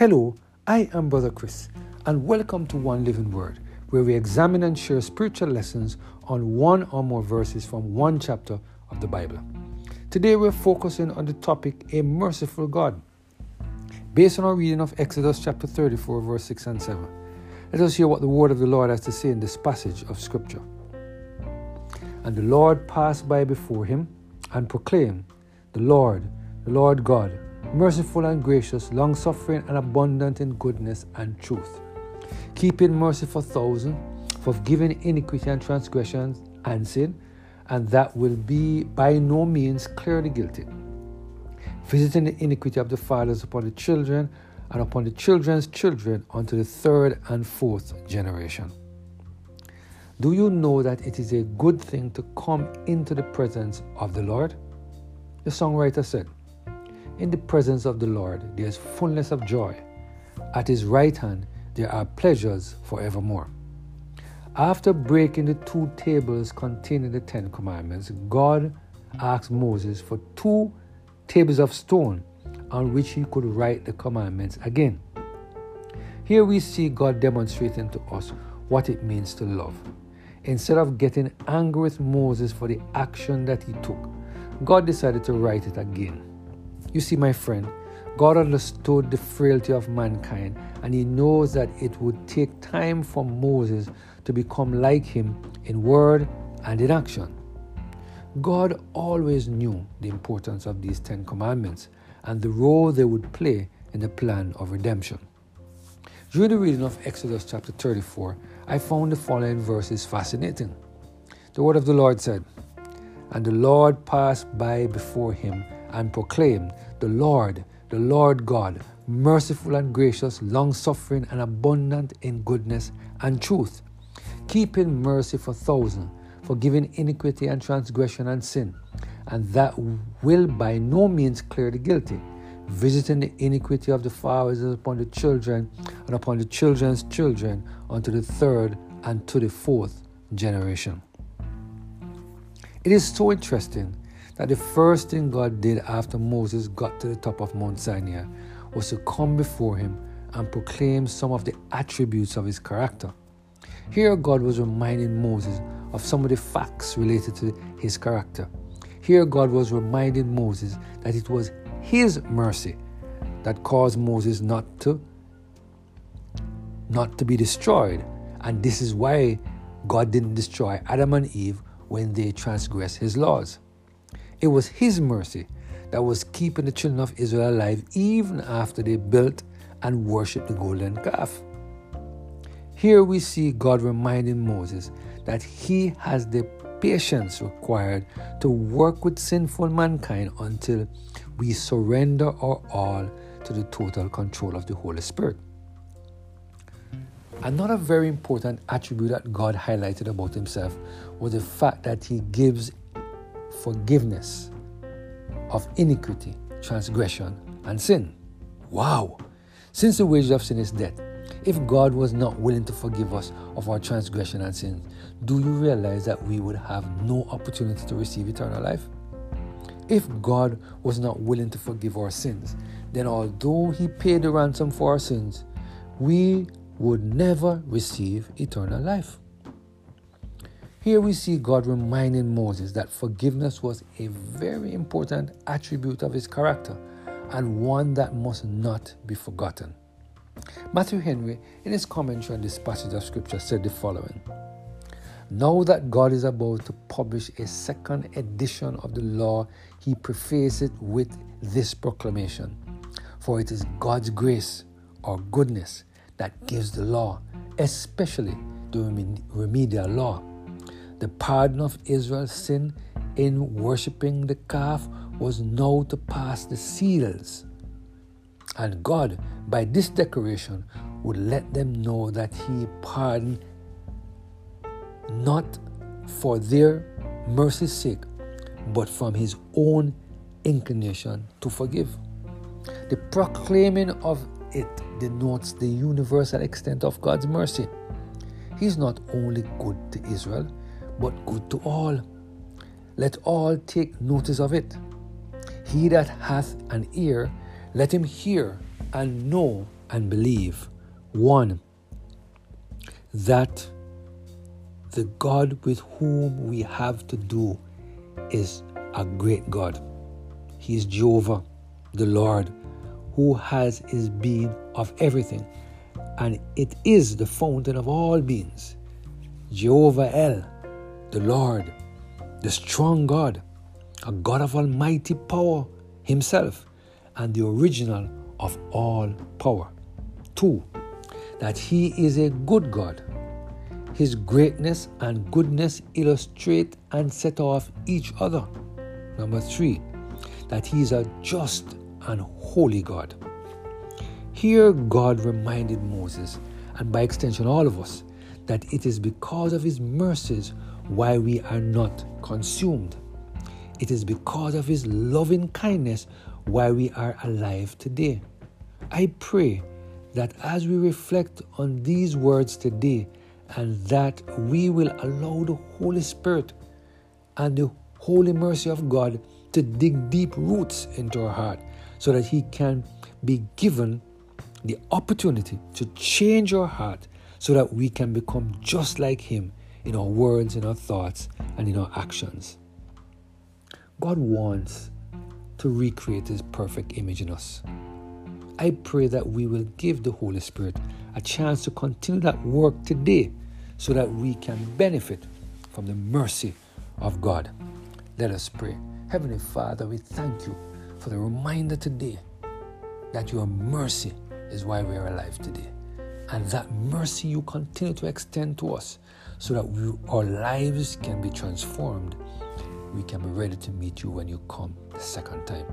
Hello, I am Brother Chris, and welcome to One Living Word, where we examine and share spiritual lessons on one or more verses from one chapter of the Bible. Today we're focusing on the topic A Merciful God, based on our reading of Exodus chapter 34, verse 6 and 7. Let us hear what the word of the Lord has to say in this passage of Scripture. And the Lord passed by before him and proclaimed, The Lord, the Lord God, merciful and gracious, long suffering and abundant in goodness and truth, keeping mercy for thousands, forgiving iniquity and transgressions and sin, and that will be by no means clearly guilty, visiting the iniquity of the fathers upon the children and upon the children's children unto the third and fourth generation. Do you know that it is a good thing to come into the presence of the Lord? The songwriter said, in the presence of the Lord there is fullness of joy. At his right hand there are pleasures forevermore. After breaking the two tables containing the Ten Commandments, God asked Moses for two tables of stone on which he could write the commandments again. Here we see God demonstrating to us what it means to love. Instead of getting angry with Moses for the action that he took, God decided to write it again. You see, my friend, God understood the frailty of mankind and he knows that it would take time for Moses to become like him in word and in action. God always knew the importance of these Ten Commandments and the role they would play in the plan of redemption. During the reading of Exodus chapter 34, I found the following verses fascinating. The word of the Lord said, And the Lord passed by before him and proclaim, The Lord, the Lord God, merciful and gracious, long suffering and abundant in goodness and truth, keeping mercy for thousands, forgiving iniquity and transgression and sin, and that will by no means clear the guilty, visiting the iniquity of the fathers upon the children and upon the children's children unto the third and to the fourth generation. It is so interesting that the first thing God did after Moses got to the top of Mount Sinai was to come before him and proclaim some of the attributes of his character. Here, God was reminding Moses of some of the facts related to his character. Here, God was reminding Moses that it was his mercy that caused Moses not to not to be destroyed. And this is why God didn't destroy Adam and Eve when they transgressed his laws. It was His mercy that was keeping the children of Israel alive even after they built and worshipped the golden calf. Here we see God reminding Moses that he has the patience required to work with sinful mankind until we surrender our all to the total control of the Holy Spirit. Another very important attribute that God highlighted about himself was the fact that he gives forgiveness of iniquity, transgression, and sin. Wow! Since the wages of sin is death, if God was not willing to forgive us of our transgression and sins, do you realize that we would have no opportunity to receive eternal life? If God was not willing to forgive our sins, then although He paid the ransom for our sins, we would never receive eternal life. Here we see God reminding Moses that forgiveness was a very important attribute of his character and one that must not be forgotten. Matthew Henry, in his commentary on this passage of Scripture, said the following Now that God is about to publish a second edition of the law, he prefaced it with this proclamation For it is God's grace or goodness that gives the law, especially the remedial law the pardon of Israel's sin in worshipping the calf was now to pass the seals. And God, by this declaration, would let them know that He pardoned not for their mercy's sake, but from His own inclination to forgive. The proclaiming of it denotes the universal extent of God's mercy. He's not only good to Israel, but good to all. Let all take notice of it. He that hath an ear, let him hear and know and believe one, that the God with whom we have to do is a great God. He is Jehovah, the Lord, who has his being of everything, and it is the fountain of all beings. Jehovah El, the Lord, the strong God, a God of almighty power himself, and the original of all power. Two, that he is a good God. His greatness and goodness illustrate and set off each other. Number three, that he is a just and holy God. Here, God reminded Moses, and by extension, all of us, that it is because of his mercies why we are not consumed. It is because of his loving kindness why we are alive today. I pray that as we reflect on these words today, and that we will allow the Holy Spirit and the holy mercy of God to dig deep roots into our heart so that He can be given the opportunity to change our heart so that we can become just like Him in our words, in our thoughts, and in our actions. God wants to recreate His perfect image in us. I pray that we will give the Holy Spirit a chance to continue that work today so that we can benefit from the mercy of God. Let us pray. Heavenly Father, we thank you for the reminder today that your mercy is why we are alive today. And that mercy you continue to extend to us so that we, our lives can be transformed. We can be ready to meet you when you come the second time.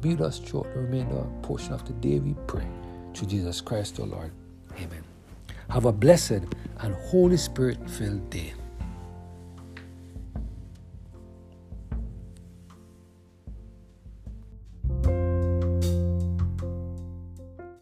Be with us throughout the remainder portion of the day, we pray. Through Jesus Christ, our Lord. Amen. Have a blessed and Holy Spirit filled day.